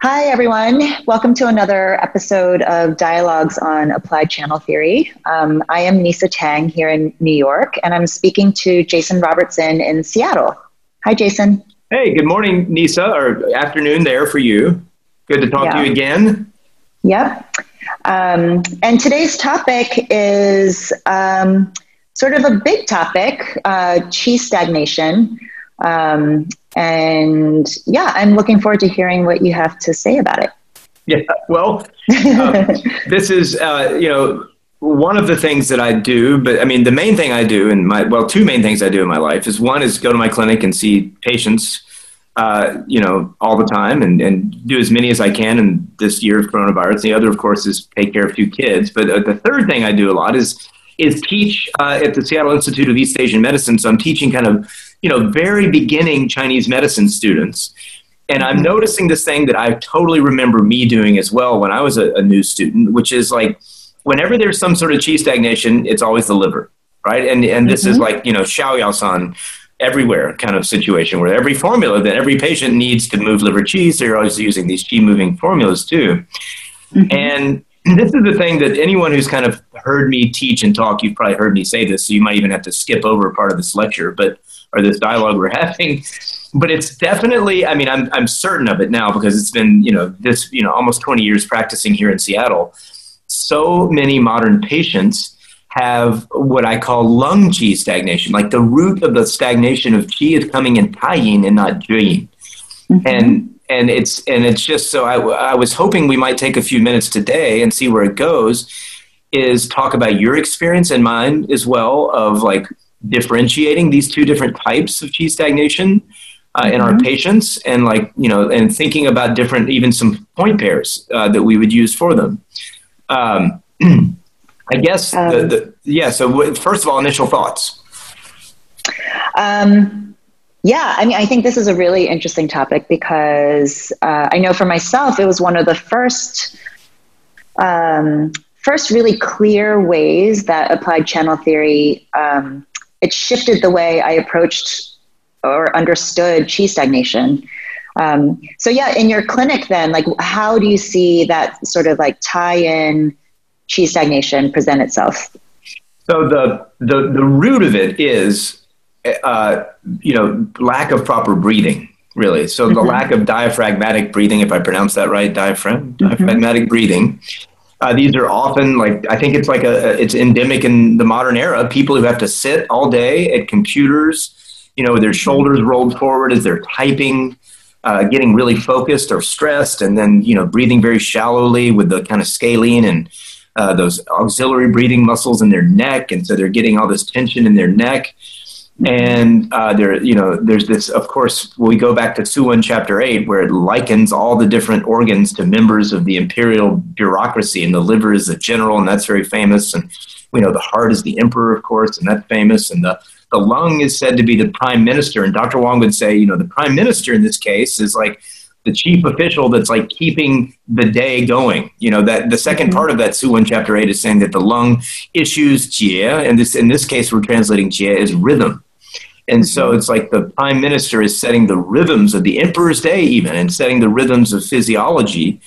Hi, everyone. Welcome to another episode of Dialogues on Applied Channel Theory. Um, I am Nisa Tang here in New York, and I'm speaking to Jason Robertson in Seattle. Hi, Jason. Hey, good morning, Nisa, or afternoon there for you. Good to talk yeah. to you again. Yep. Um, and today's topic is um, sort of a big topic uh, chi stagnation. Um, and yeah, I'm looking forward to hearing what you have to say about it. Yeah, well, um, this is, uh, you know, one of the things that I do, but I mean, the main thing I do in my, well, two main things I do in my life is one is go to my clinic and see patients, uh, you know, all the time and, and do as many as I can in this year of coronavirus. The other, of course, is take care of two kids. But uh, the third thing I do a lot is, is teach uh, at the Seattle Institute of East Asian Medicine. So I'm teaching kind of you know, very beginning Chinese medicine students. And I'm noticing this thing that I totally remember me doing as well when I was a, a new student, which is like whenever there's some sort of chi stagnation, it's always the liver, right? And and this mm-hmm. is like you know Xiao Yao San everywhere kind of situation where every formula that every patient needs to move liver chi, so you're always using these chi moving formulas too. Mm-hmm. And this is the thing that anyone who's kind of heard me teach and talk, you've probably heard me say this, so you might even have to skip over part of this lecture, but or this dialogue we're having. But it's definitely, I mean, I'm, I'm certain of it now because it's been, you know, this, you know, almost 20 years practicing here in Seattle. So many modern patients have what I call lung qi stagnation. Like the root of the stagnation of qi is coming in taiyin and not jueyin. Mm-hmm. And and it's and it's just so I, I was hoping we might take a few minutes today and see where it goes is talk about your experience and mine as well of like differentiating these two different types of chi stagnation uh, mm-hmm. in our mm-hmm. patients and like you know and thinking about different even some point pairs uh, that we would use for them um, i guess um, the, the, yeah so w- first of all initial thoughts um, yeah i mean i think this is a really interesting topic because uh, i know for myself it was one of the first um, first really clear ways that applied channel theory um, it shifted the way I approached or understood chi stagnation. Um, so yeah, in your clinic, then, like, how do you see that sort of like Taiyin chi stagnation present itself? So the the the root of it is, uh, you know, lack of proper breathing. Really, so mm-hmm. the lack of diaphragmatic breathing, if I pronounce that right, diaphragm, mm-hmm. diaphragmatic breathing, uh, these are often like I think it's like a it's endemic in the modern era. People who have to sit all day at computers, you know, with their shoulders rolled forward as they're typing, uh, getting really focused or stressed, and then you know breathing very shallowly with the kind of scalene and uh, those auxiliary breathing muscles in their neck, and so they're getting all this tension in their neck. And uh, there, you know, there's this. Of course, we go back to Suwen chapter eight, where it likens all the different organs to members of the imperial bureaucracy, and the liver is the general, and that's very famous. And we know the heart is the emperor, of course, and that's famous. And the the lung is said to be the prime minister. And Dr. Wong would say, you know, the prime minister in this case is like the chief official that's like keeping the day going. You know, that the 2nd mm-hmm. part of that Suwen chapter eight is saying that the lung issues jie, and this in this case we're translating jie as rhythm. And so it's like the prime minister is setting the rhythms of the emperor's day, even, and setting the rhythms of physiology.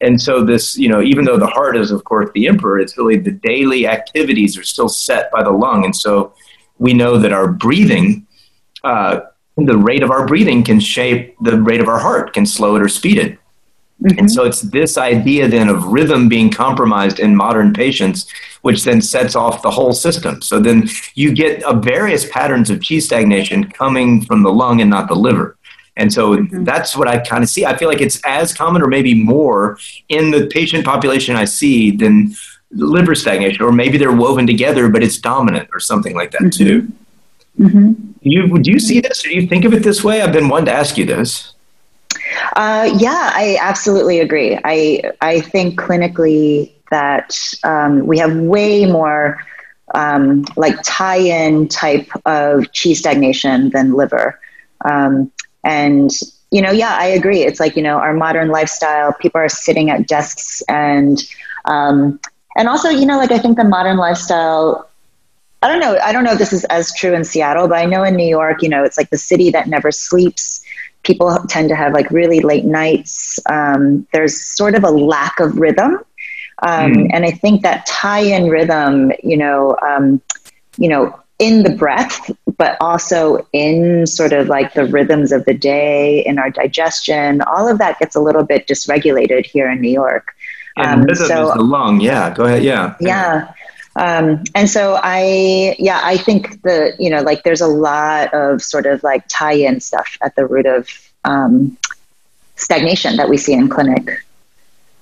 And so this, you know, even though the heart is, of course, the emperor, it's really the daily activities are still set by the lung. And so we know that our breathing, uh, the rate of our breathing can shape the rate of our heart, can slow it or speed it. Mm-hmm. And so it's this idea then of rhythm being compromised in modern patients, which then sets off the whole system. So then you get a various patterns of chi stagnation coming from the lung and not the liver. And so mm-hmm. that's what I kind of see. I feel like it's as common or maybe more in the patient population I see than liver stagnation, or maybe they're woven together, but it's dominant or something like that mm-hmm. too. Mm-hmm. You, do you see this? Or do you think of it this way? I've been wanting to ask you this. Uh, yeah, I absolutely agree. I I think clinically that um, we have way more um, like Taiyin type of cheese stagnation than liver, um, and you know, yeah, I agree. It's like you know, our modern lifestyle, people are sitting at desks and um, and also you know, like I think the modern lifestyle. I don't know. I don't know if this is as true in Seattle, but I know in New York, you know, it's like the city that never sleeps people tend to have like really late nights. Um, there's sort of a lack of rhythm. Um, mm. And I think that Taiyin rhythm, you know, um, you know, in the breath, but also in sort of like the rhythms of the day, in our digestion, all of that gets a little bit dysregulated here in New York. And um, rhythm so, is the lung. Yeah, go ahead. Yeah. Yeah. Um, and so I, yeah, I think the, you know, like there's a lot of sort of like Taiyin stuff at the root of um, stagnation that we see in clinic.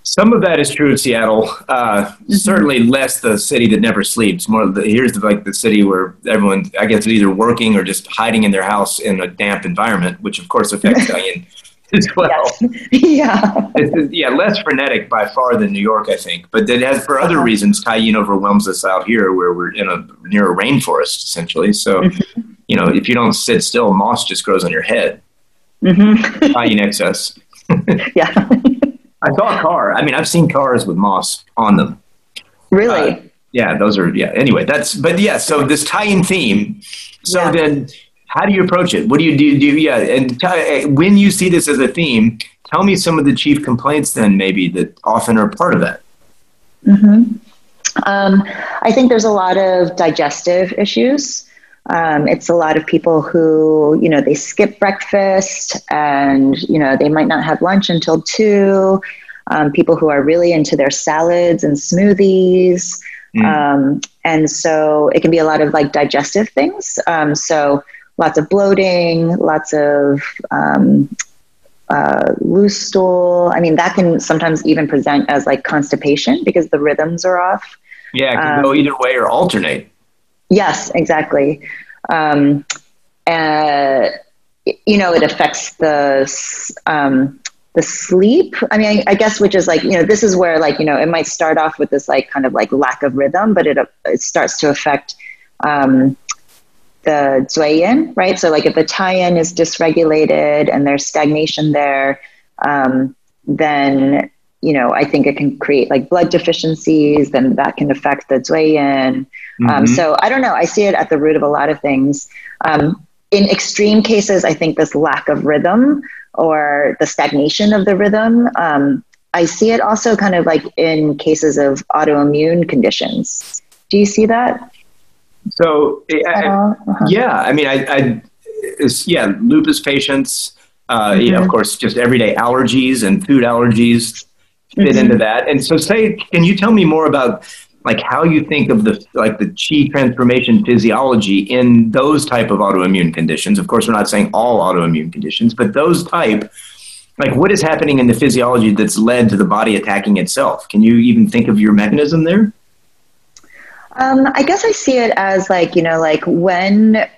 Some of that is true in Seattle. Uh, mm-hmm. Certainly less the city that never sleeps. More the, here's the, like the city where everyone, I guess, is either working or just hiding in their house in a damp environment, which of course affects Taiyin as well. Yes. yeah. It's, yeah, less frenetic by far than New York, I think. But it has, for other uh-huh. reasons, Taiyin overwhelms us out here, where we're in a near a rainforest essentially. So, mm-hmm. you know, if you don't sit still, moss just grows on your head. Mm-hmm. excess. yeah. I saw a car. I mean, I've seen cars with moss on them. Really? Uh, yeah, those are yeah. Anyway, that's but yeah. So this Taiyin theme. So yeah. then, how do you approach it? What do you do? do yeah, and t- when you see this as a theme, tell me some of the chief complaints then maybe that often are part of that. Hmm. Um, I think there's a lot of digestive issues. Um, it's a lot of people who, you know, they skip breakfast and, you know, they might not have lunch until two. Um, people who are really into their salads and smoothies. Mm. Um, and so it can be a lot of like digestive things. Um, so lots of bloating, lots of um, uh, loose stool. I mean, that can sometimes even present as like constipation because the rhythms are off. Yeah, it can go um, either way or alternate. Yes, exactly. Um, uh, you know, it affects the um, the sleep. I mean, I, I, guess which is like you know, this is where like you know, it might start off with this like kind of like lack of rhythm, but it it starts to affect um, the jueyin, right? So like if the taiyin is dysregulated and there's stagnation there, um, then you know, I think it can create like blood deficiencies, then that can affect the jueyin. Um, mm-hmm. Um, so I don't know. I see it at the root of a lot of things. Um, in extreme cases, I think this lack of rhythm or the stagnation of the rhythm. Um, I see it also kind of like in cases of autoimmune conditions. Do you see that? So, I, uh-huh. yeah, I mean, I, I yeah, lupus patients, uh, mm-hmm. you know, of course, just everyday allergies and food allergies fit mm-hmm. into that. And so, say, can you tell me more about like how you think of the like the chi transformation physiology in those type of autoimmune conditions? Of course, we're not saying all autoimmune conditions, but those type. Like what is happening in the physiology that's led to the body attacking itself? Can you even think of your mechanism there? Um, I guess I see it as like you know, like when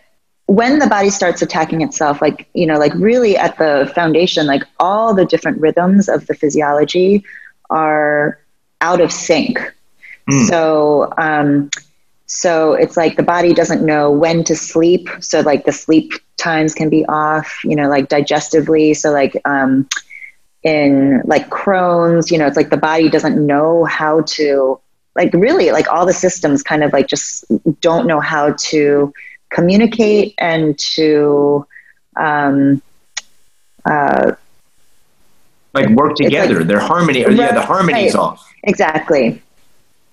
when the body starts attacking itself, like you know, like really at the foundation, like all the different rhythms of the physiology are out of sync. Mm. So, um, so it's like the body doesn't know when to sleep. So like the sleep times can be off, you know, like digestively. So like, um, in like Crohn's, you know, it's like the body doesn't know how to, like really like all the systems kind of like just don't know how to communicate and to, um, uh, like work together. Like, Their harmony, right, yeah, the harmony's right. off. Exactly.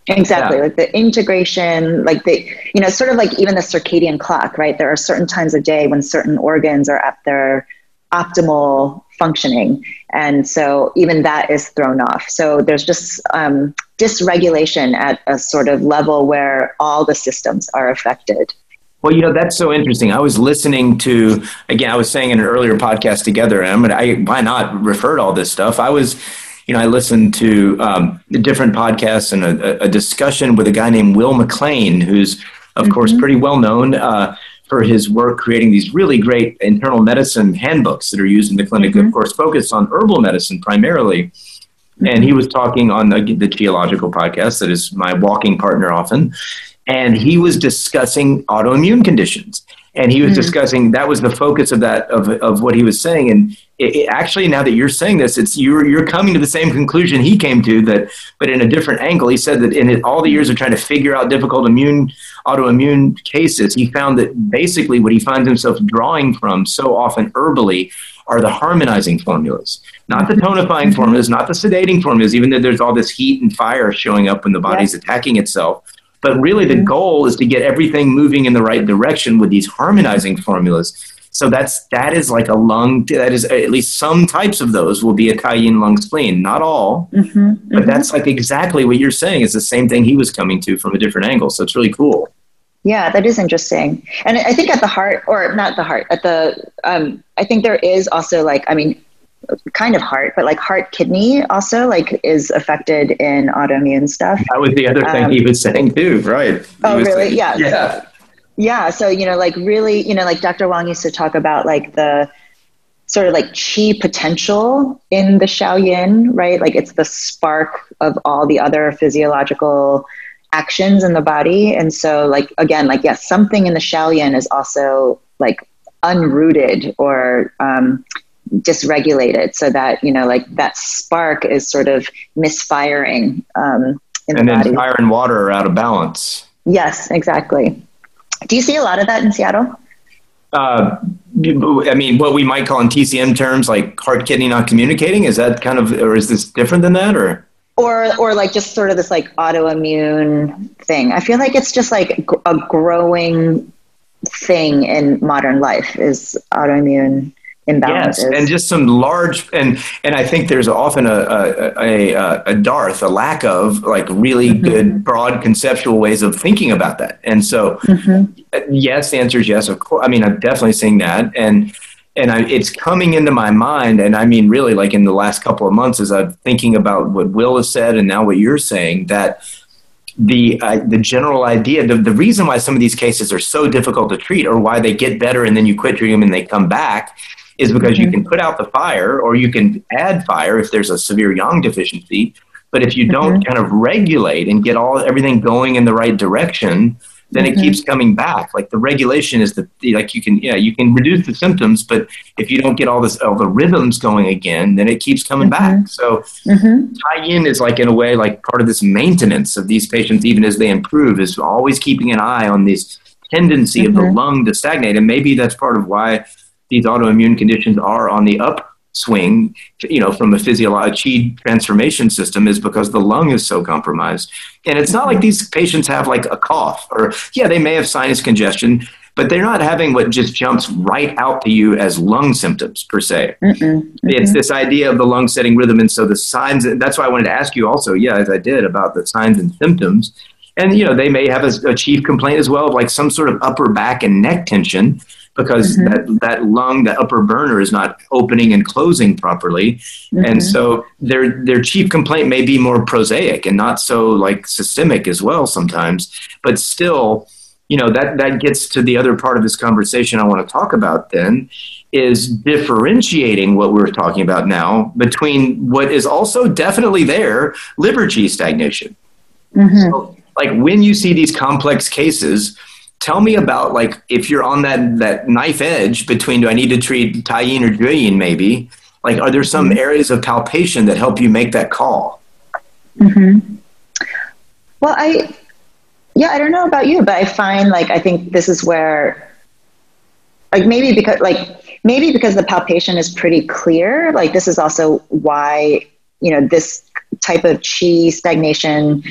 Exactly. Yeah. Like the integration, like the, you know, sort of like even the circadian clock, right? There are certain times of day when certain organs are at their optimal functioning. And so even that is thrown off. So there's just um, dysregulation at a sort of level where all the systems are affected. Well, you know, that's so interesting. I was listening to, again, I was saying in an earlier podcast together, and I, I why not refer to all this stuff? I was, you know, I listened to um, different podcasts and a, a, discussion with a guy named Will Maclean, who's, of mm-hmm. course, pretty well known uh, for his work creating these really great internal medicine handbooks that are used in the clinic, mm-hmm. of course, focused on herbal medicine primarily. And he was talking on the, the Qiological podcast, that is my walking partner often and he was discussing autoimmune conditions and he was mm-hmm. discussing that was the focus of that of, of what he was saying and it, it, actually now that you're saying this it's you're you're coming to the same conclusion he came to that but in a different angle he said that in all the years of trying to figure out difficult immune autoimmune cases he found that basically what he finds himself drawing from so often herbally are the harmonizing formulas, not the tonifying mm-hmm. formulas, not the sedating formulas, even though there's all this heat and fire showing up when the body's yes. attacking itself. But really, the mm-hmm. goal is to get everything moving in the right direction with these harmonizing formulas. So that's that is like a lung. That is at least some types of those will be a Taiyin lung spleen. Not all, mm-hmm, but mm-hmm. that's like exactly what you're saying. Is the same thing he was coming to from a different angle. So it's really cool. Yeah, that is interesting. And I think at the heart, or not the heart, at the, um, I think there is also like, I mean, kind of heart, but like heart kidney also like is affected in autoimmune stuff. That was the other thing um, he was saying too, right? He oh, really? Saying, yeah. Yeah. Yeah. So, you know, like really, you know, like Dr. Wang used to talk about like the sort of like chi potential in the Yin, right? Like it's the spark of all the other physiological actions in the body. And so, like, again, like, yes, something in the Shaoyin is also like unrooted or um, dysregulated so that, you know, like that spark is sort of misfiring. Um, in and the then body. fire and water are out of balance. Yes, exactly. Do you see a lot of that in Seattle? Uh, I mean, what we might call in TCM terms, like heart kidney not communicating, is that kind of, or is this different than that, or? or or like just sort of this like autoimmune thing. I feel like it's just like a growing thing in modern life is autoimmune imbalances. Yes, and just some large and and I think there's often a a, a, a dearth, a lack of like really mm-hmm. good broad conceptual ways of thinking about that. And so, mm-hmm. yes, the answer is yes. Of course, I mean I'm definitely seeing that and and I, it's coming into my mind, and I mean, really, like in the last couple of months, as I'm thinking about what Will has said, and now what you're saying, that the uh, the general idea, the, the reason why some of these cases are so difficult to treat, or why they get better and then you quit treating them and they come back, is because mm-hmm. you can put out the fire, or you can add fire if there's a severe yang deficiency. But if you don't mm-hmm. kind of regulate and get all everything going in the right direction, then mm-hmm. it keeps coming back. Like the regulation is the like you can yeah you can reduce the symptoms, but if you don't get all this all the rhythms going again, then it keeps coming mm-hmm. back. So mm-hmm. Is like in a way like part of this maintenance of these patients, even as they improve, is always keeping an eye on this tendency of the mm-hmm. lung to stagnate, and maybe that's part of why these autoimmune conditions are on the upswing, you know, from a physiological transformation system is because the lung is so compromised. And it's not like these patients have like a cough or, yeah, they may have sinus congestion, but they're not having what just jumps right out to you as lung symptoms per se. Mm-mm, mm-mm. It's this idea of the lung setting rhythm. And so the signs, that's why I wanted to ask you also, yeah, as I did about the signs and symptoms. And, you know, they may have a, a chief complaint as well of like some sort of upper back and neck tension because mm-hmm. that, that lung, that upper burner is not opening and closing properly. Mm-hmm. And so their, their chief complaint may be more prosaic and not so like systemic as well sometimes, but still, you know, that, that gets to the other part of this conversation I want to talk about then is differentiating what we're talking about now between what is also definitely there, liver qi stagnation. Mm-hmm. So, like when you see these complex cases, tell me about like if you're on that that knife edge between do I need to treat Taiyin or Jueyin maybe like are there some mm-hmm. areas of palpation that help you make that call mm-hmm. well I yeah I don't know about you but I find like I think this is where like maybe because like maybe because the palpation is pretty clear like this is also why you know this type of chi stagnation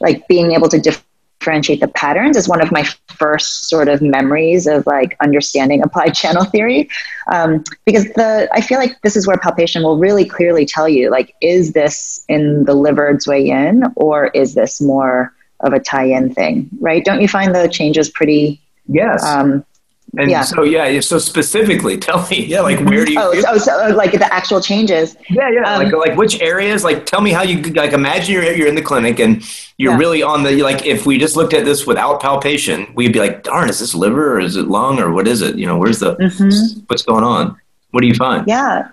like being able to differentiate differentiate the patterns is one of my first sort of memories of like understanding applied channel theory. Um, because the i feel like this is where palpation will really clearly tell you like is this in the liver's Jueyin or is this more of a Taiyin thing right? Don't you find the changes pretty yes. um, and yeah. so, yeah, so specifically, tell me, yeah, like where do you? Oh, oh so, uh, like the actual changes. Yeah, yeah, um, like like which areas? Like, tell me how you like. Imagine you're you're in the clinic and you're yeah. really on the like. If we just looked at this without palpation, we'd be like, darn, is this liver or is it lung or what is it? You know, where's the mm-hmm. what's going on? What do you find? Yeah.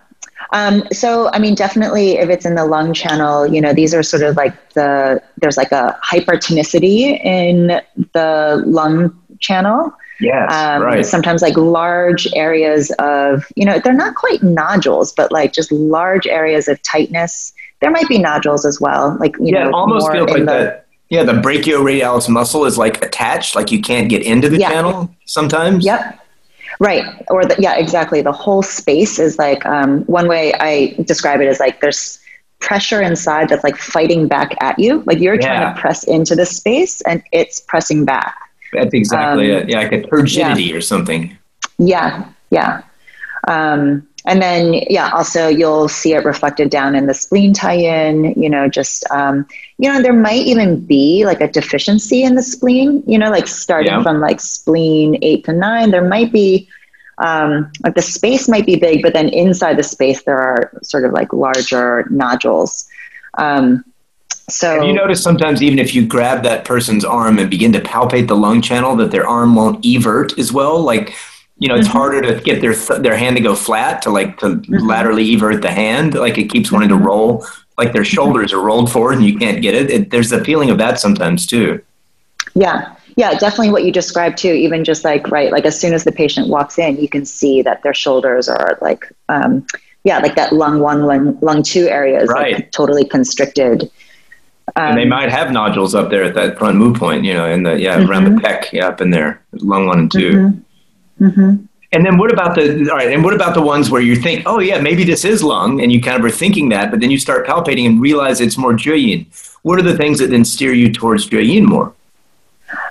Um, so, I mean, definitely if it's in the lung channel, you know, these are sort of like the, there's like a hypertonicity in the lung channel. Yes, um, right. Sometimes like large areas of, you know, they're not quite nodules, but like just large areas of tightness. There might be nodules as well. Like, you yeah, know, almost feels like the, that. Yeah, the brachioradialis muscle is like attached, like you can't get into the yeah. channel sometimes. Yep. Right. Or the, yeah, exactly. The whole space is like um, one way I describe it is like there's pressure inside that's like fighting back at you. Like you're yeah. trying to press into the space and it's pressing back. That's exactly um, it. Yeah, like a turgidity yeah. or something. Yeah. Yeah. Um, and then, yeah, also you'll see it reflected down in the spleen Taiyin, you know, just, um, you know, there might even be like a deficiency in the spleen, you know, like starting yeah. from like spleen eight to nine, there might be, um, like the space might be big, but then inside the space, there are sort of like larger nodules. Um, so Have you notice sometimes even if you grab that person's arm and begin to palpate the lung channel, that their arm won't evert as well? Like you know, it's mm-hmm. harder to get their their hand to go flat to like to mm-hmm. laterally evert the hand. Like it keeps wanting to mm-hmm. roll, like their shoulders are rolled forward and you can't get it. it there's a feeling of that sometimes too. Yeah, yeah, definitely what you described too. Even just like right, like as soon as the patient walks in, you can see that their shoulders are like, um, yeah, like that lung one, lung, lung two area is right. like totally constricted. Um, and they um, might have nodules up there at that front move point, you know, in the yeah mm-hmm. around the pec, yeah, up in there, lung one and 2 mm-hmm. Mm-hmm. And then what about the all right? And what about the ones where you think, oh yeah, maybe this is lung, and you kind of are thinking that, but then you start palpating and realize it's more Jueyin. What are the things that then steer you towards Jueyin more?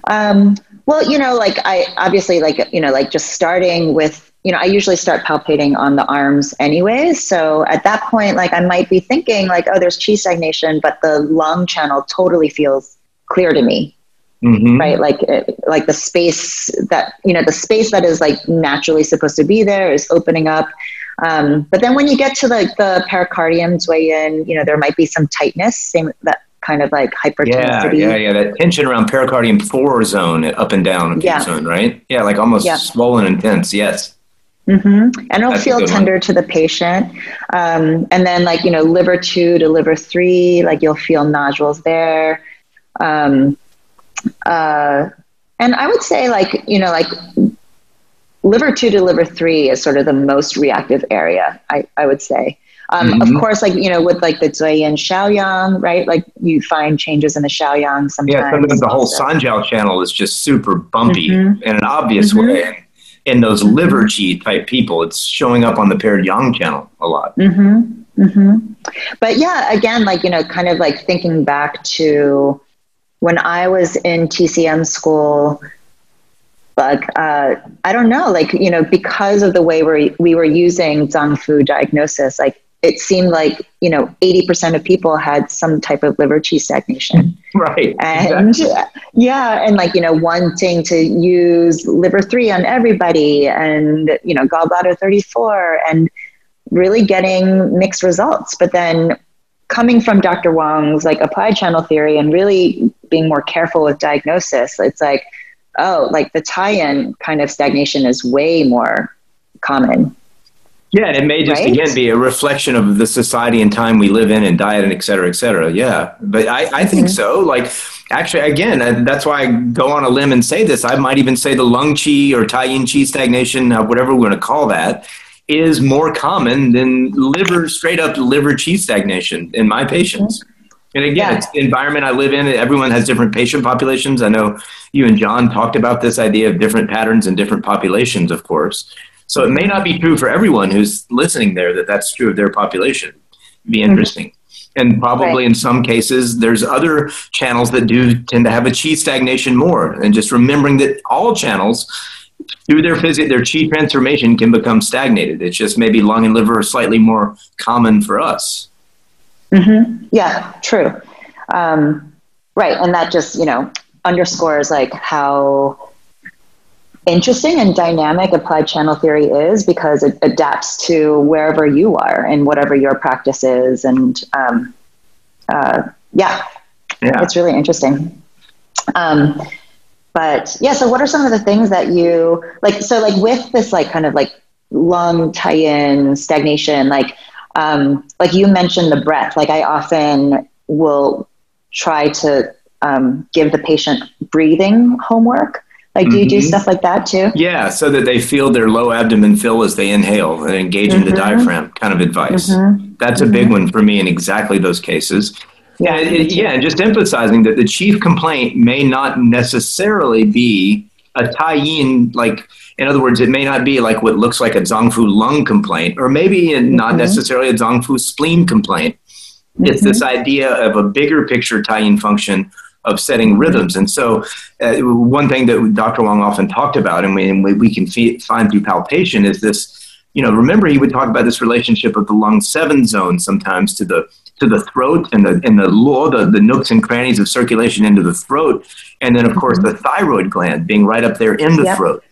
Um, well, you know, like I obviously like you know like just starting with you know I usually start palpating on the arms anyway. So at that point, like I might be thinking like, oh, there's chi stagnation, but the lung channel totally feels clear to me Mm-hmm. right like it, like the space that you know the space that is like naturally supposed to be there is opening up um, but then when you get to like the pericardium's Jueyin you know there might be some tightness same that kind of like hypertonicity yeah yeah yeah that tension around pericardium four zone up and down yeah. zone right yeah like almost yeah. swollen and tense yes Mm-hmm. And it'll That's feel tender one. to the patient. Um, and then, like, you know, liver two to liver three, like you'll feel nodules there. Um, uh, and I would say like, you know, like liver two to liver three is sort of the most reactive area, I, I would say. Um, mm-hmm. Of course, like, you know, with like the Jueyin Shaoyang, right? Like you find changes in the Shaoyang sometimes. Yeah, sometimes the whole Sanjiao channel is just super bumpy mm-hmm. in an obvious mm-hmm. way. In those liver chi type people, it's showing up on the paired yang channel a lot. Mm-hmm. Mm-hmm. But yeah, again, like, you know, kind of like thinking back to, when I was in TCM school, like uh, I don't know, like you know, because of the way we we were using Zang Fu diagnosis, like it seemed like you know, eighty percent of people had some type of liver qi stagnation. Right. And exactly. yeah, and like you know, wanting to use liver three on everybody, and you know, gallbladder thirty four, and really getting mixed results. But then coming from Dr. Wong's like applied channel theory and really being more careful with diagnosis, it's like, oh, like the Taiyin kind of stagnation is way more common. Yeah, and it may just right? again be a reflection of the society and time we live in, and diet, and et cetera, et cetera. Yeah, but I, I think mm-hmm. so. Like, actually, again, uh, that's why I go on a limb and say this. I might even say the lung qi or Taiyin qi stagnation, uh, whatever we're going to call that, is more common than liver straight up liver qi stagnation in my patients. And again, yeah. it's the environment I live in. Everyone has different patient populations. I know you and John talked about this idea of different patterns and different populations, of course. So it may not be true for everyone who's listening there that that's true of their population. It'd be mm-hmm. interesting. Mm-hmm. And probably right. in some cases, there's other channels that do tend to have a chi stagnation more. And just remembering that all channels through their physic, their chi transformation can become stagnated. It's just maybe lung and liver are slightly more common for us. Mm-hmm. Yeah, true. Um, right, and that just you know underscores like how interesting and dynamic applied channel theory is because it adapts to wherever you are and whatever your practice is, and um, uh, yeah, yeah, it's really interesting. Um, but yeah so what are some of the things that you like so like with this like kind of like lung Taiyin stagnation like um like you mentioned the breath like i often will try to um, give the patient breathing homework like, do you do mm-hmm. stuff like that too? Yeah, so that they feel their low abdomen fill as they inhale and engage mm-hmm. in the mm-hmm. diaphragm kind of advice. Mm-hmm. That's a big mm-hmm. one for me in exactly those cases. Yeah, and it, yeah, and just emphasizing that the chief complaint may not necessarily be a Taiyin like In other words, it may not be like what looks like a Zang Fu lung complaint, or maybe mm-hmm. not necessarily a Zang Fu spleen complaint. Mm-hmm. It's this idea of a bigger picture Taiyin function of setting rhythms. And so, uh, one thing that Dr. Wang often talked about, and we, and we can find through palpation, is this. You know, remember he would talk about this relationship of the lung seven zone sometimes to the to the throat and the and the law, the, the nooks and crannies of circulation into the throat, and then of course the thyroid gland being right up there in the yep. throat.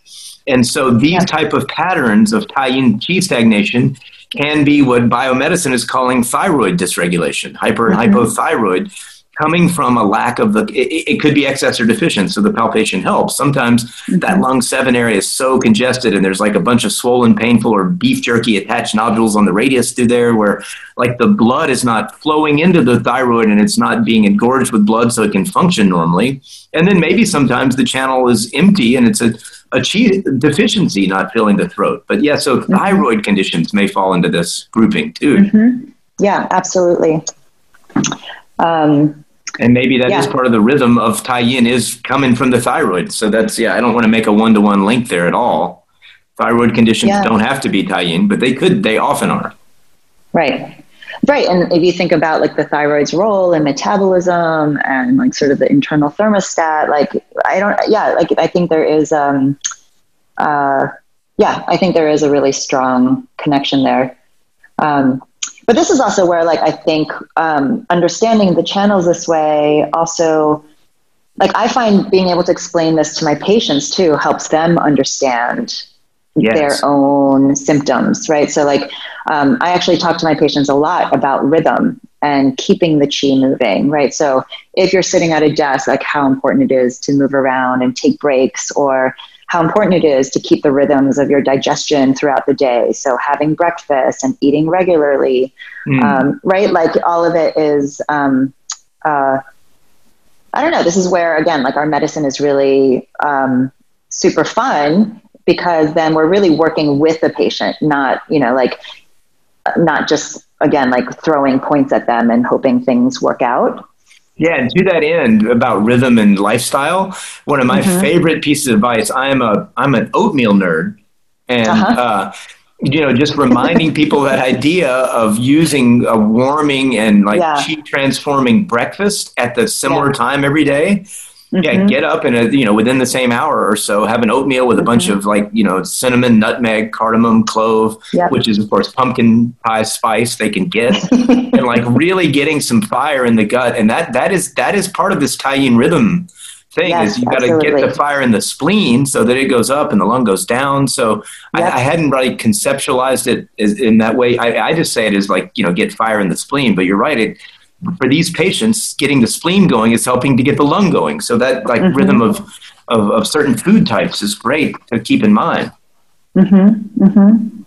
And so these yep. type of patterns of Taiyin qi stagnation can be what biomedicine is calling thyroid dysregulation, hyper and mm-hmm. hypothyroid coming from a lack of the it, it, could be excess or deficient so the palpation helps sometimes mm-hmm. that lung 7 area is so congested and there's like a bunch of swollen painful or beef jerky attached nodules on the radius through there where like the blood is not flowing into the thyroid and it's not being engorged with blood so it can function normally and then maybe sometimes the channel is empty and it's a a deficiency not filling the throat but yeah so mm-hmm. thyroid conditions may fall into this grouping too mm-hmm. yeah absolutely um, and maybe that yeah. is part of the rhythm of Taiyin is coming from the thyroid. So that's yeah, I don't want to make a one to one link there at all. Thyroid conditions yeah. don't have to be Taiyin, but they could. They often are. Right. Right. And if you think about like the thyroid's role in metabolism and like sort of the internal thermostat, like I don't, yeah, like I think there is, um, uh, yeah, I think there is a really strong connection there. Um, but this is also where like i think um, understanding the channels this way also like i find being able to explain this to my patients too helps them understand yes. their own symptoms right so like um, i actually talk to my patients a lot about rhythm and keeping the chi moving right so if you're sitting at a desk like how important it is to move around and take breaks or how important it is to keep the rhythms of your digestion throughout the day. So having breakfast and eating regularly, mm. um, right? Like all of it is. Um, uh, I don't know. This is where again, like our medicine is really um, super fun because then we're really working with the patient, not you know like not just again like throwing points at them and hoping things work out. Yeah, and to that end, about rhythm and lifestyle, one of my mm-hmm. favorite pieces of advice. I'm a I'm an oatmeal nerd, and uh-huh. uh, you know, just reminding people that idea of using a warming and like yeah. transforming breakfast at the similar yeah. time every day Mm-hmm. Yeah, get up and you know within the same hour or so have an oatmeal with a mm-hmm. bunch of like you know cinnamon, nutmeg, cardamom, clove, yep. which is of course pumpkin pie spice they can get, and like really getting some fire in the gut, and that that is that is part of this Taiyin rhythm thing yes, is you got to get the fire in the spleen so that it goes up and the lung goes down. So yep. I, I, hadn't really conceptualized it in that way. I, I, just say it as like you know get fire in the spleen, but you're right. It for these patients, getting the spleen going is helping to get the lung going. So that like mm-hmm. rhythm of, of, of certain food types is great to keep in mind. Mm-hmm. Mm-hmm.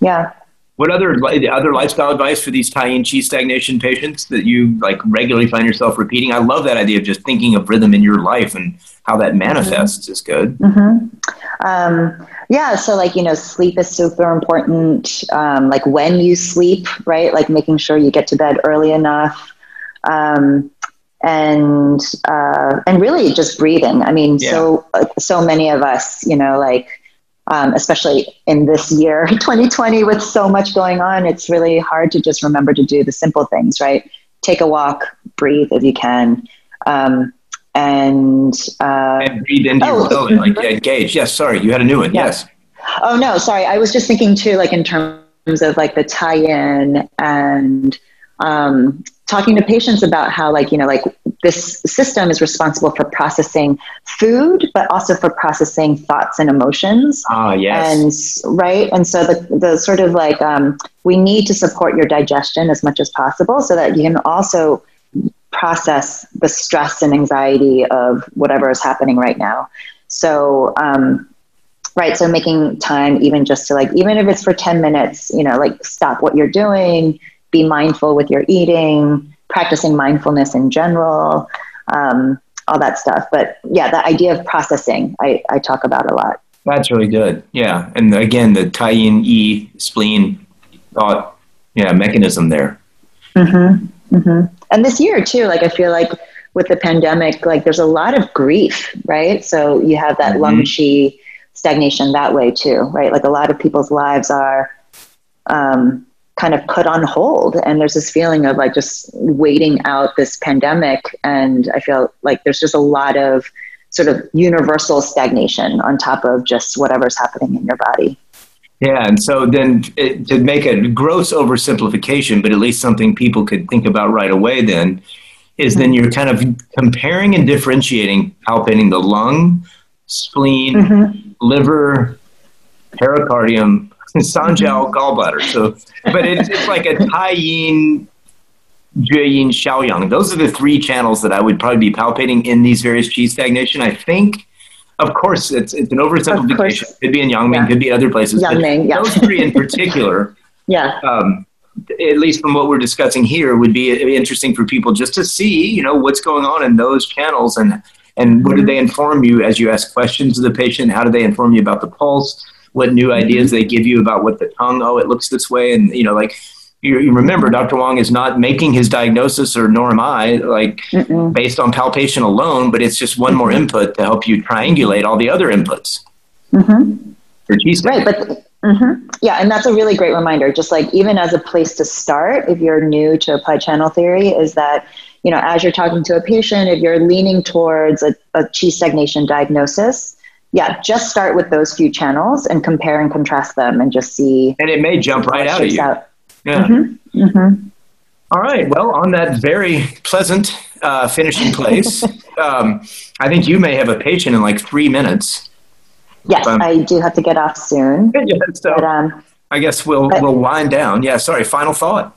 Yeah. What other other lifestyle advice for these Taiyin Qi stagnation patients that you like regularly find yourself repeating? I love that idea of just thinking of rhythm in your life and how that manifests mm-hmm. is good. Mm-hmm. Um, yeah, so like you know, sleep is super important. Um, like when you sleep, right? Like making sure you get to bed early enough um, and uh, and really just breathing. I mean, yeah. so uh, so many of us, you know, like um, especially in this year, 2020, with so much going on, it's really hard to just remember to do the simple things, right? Take a walk, breathe if you can. Um, and, uh, and breathe into oh, your belly, like yeah. Yes, sorry, you had a new one. Yeah. Yes. Oh no, sorry. I was just thinking too, like in terms of like the Taiyin and um, talking to patients about how like you know like this system is responsible for processing food but also for processing thoughts and emotions. Ah yes. And right? And so the, the sort of like um, we need to support your digestion as much as possible so that you can also process the stress and anxiety of whatever is happening right now. So um, right so making time even just to like even if it's for 10 minutes you know like stop what you're doing be mindful with your eating, practicing mindfulness in general, um, all that stuff. But yeah, the idea of processing, I, I talk about a lot. That's really good. Yeah. And again, the Taiyin E spleen thought, yeah, mechanism there. Mm-hmm. Mm-hmm. And this year too, like I feel like with the pandemic, like there's a lot of grief, right? So you have that mm-hmm. lung chi stagnation that way too, right? Like a lot of people's lives are um, kind of put on hold, and there's this feeling of like just waiting out this pandemic. And I feel like there's just a lot of sort of universal stagnation on top of just whatever's happening in your body. Yeah, and so then it, to make a gross oversimplification, but at least something people could think about right away, then is then you're kind of comparing and differentiating palpating the lung, spleen, mm-hmm. liver, pericardium, sanjiao, gallbladder. So, but it's, it's like a tai yin, jue yin, shao yang. Those are the three channels that I would probably be palpating in these various qi stagnation. I think of course, it's it's an oversimplification. It could be in Yangming, yeah. could be other places. Yangming, yeah. Those three in particular, yeah. Um, at least from what we're discussing here, would be interesting for people just to see, you know, what's going on in those channels and and what do they inform you as you ask questions of the patient? How do they inform you about the pulse? What new ideas mm-hmm. they give you about what the tongue? Oh, it looks this way, and you know, like you, you, remember Dr. Wong is not making his diagnosis, or nor am I, like Mm-mm. based on palpation alone, but it's just one more input to help you triangulate all the other inputs. Mm-hmm. Right, but mm-hmm. yeah, and that's a really great reminder. Just like even as a place to start, if you're new to applied channel theory, is that you know as you're talking to a patient, if you're leaning towards a, a qi stagnation diagnosis, yeah, just start with those few channels and compare and contrast them, and just see. And it may jump right out of you. Out. Yeah. Mm-hmm. Mm-hmm. All right. Well, on that very pleasant uh, finishing place, um, I think you may have a patient in like three minutes. Yes, um, I do have to get off soon. Yeah, so but, um, I guess we'll but, we'll wind down. Yeah. Sorry. Final thought.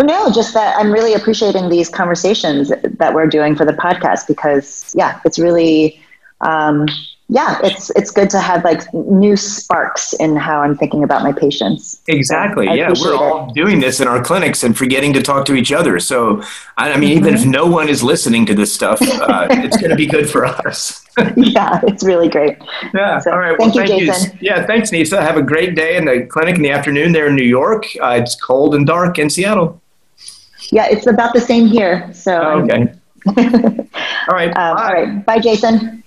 No, just that I'm really appreciating these conversations that we're doing for the podcast because, yeah, it's really um, yeah, it's it's good to have like new sparks in how I'm thinking about my patients. Exactly. So yeah, we're all doing this in our clinics and forgetting to talk to each other. So, I, mean, mm-hmm. even if no one is listening to this stuff, uh, it's going to be good for us. yeah, it's really great. Yeah. So, all right. Thank well, you, thank Jason. You. Yeah. Thanks, Nisa. Have a great day in the clinic in the afternoon there in New York. Uh, it's cold and dark in Seattle. Yeah, it's about the same here. So. Oh, okay. all right. Um, all right. Bye, Jason.